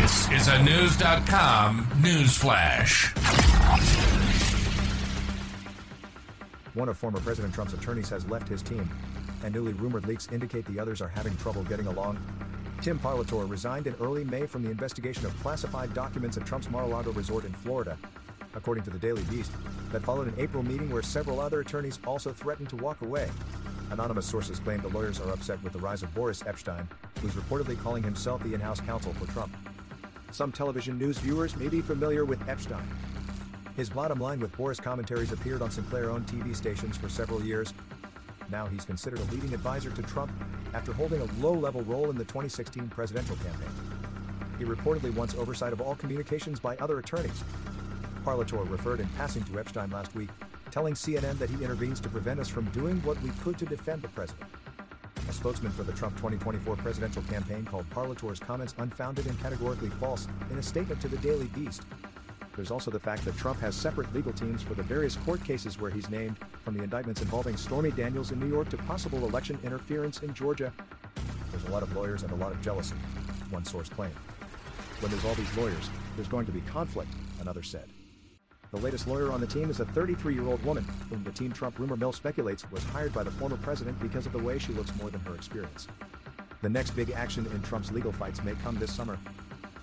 This is a News.com news flash. One of former President Trump's attorneys has left his team, and newly rumored leaks indicate the others are having trouble getting along. Tim Parlatore resigned in early May from the investigation of classified documents at Trump's Mar-a-Lago resort in Florida, according to the Daily Beast, that followed an April meeting where several other attorneys also threatened to walk away. Anonymous sources claim the lawyers are upset with the rise of Boris Epshteyn, who's reportedly calling himself the in-house counsel for Trump. Some television news viewers may be familiar with Epshteyn. His bottom line with Boris commentaries appeared on Sinclair-owned TV stations for several years. Now he's considered a leading advisor to Trump after holding a low-level role in the 2016 presidential campaign. He reportedly wants oversight of all communications by other attorneys. Parlatore referred in passing to Epshteyn last week, telling CNN that he intervenes to prevent us from doing what we could to defend the president. A spokesman for the Trump 2024 presidential campaign called Parlatore's comments unfounded and categorically false in a statement to the Daily Beast. There's also the fact that Trump has separate legal teams for the various court cases where he's named, from the indictments involving Stormy Daniels in New York to possible election interference in Georgia. There's a lot of lawyers and a lot of jealousy, one source claimed. When there's all these lawyers, there's going to be conflict, another said. The latest lawyer on the team is a 33 year old woman, whom the Team Trump rumor mill speculates was hired by the former president because of the way she looks more than her experience. The next big action in Trump's legal fights may come this summer.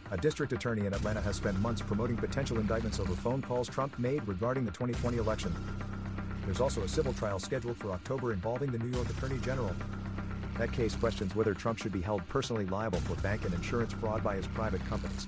A district attorney in Atlanta has spent months promoting potential indictments over phone calls Trump made regarding the 2020 election. There's also a civil trial scheduled for October involving the New York Attorney General. That case questions whether Trump should be held personally liable for bank and insurance fraud by his private companies.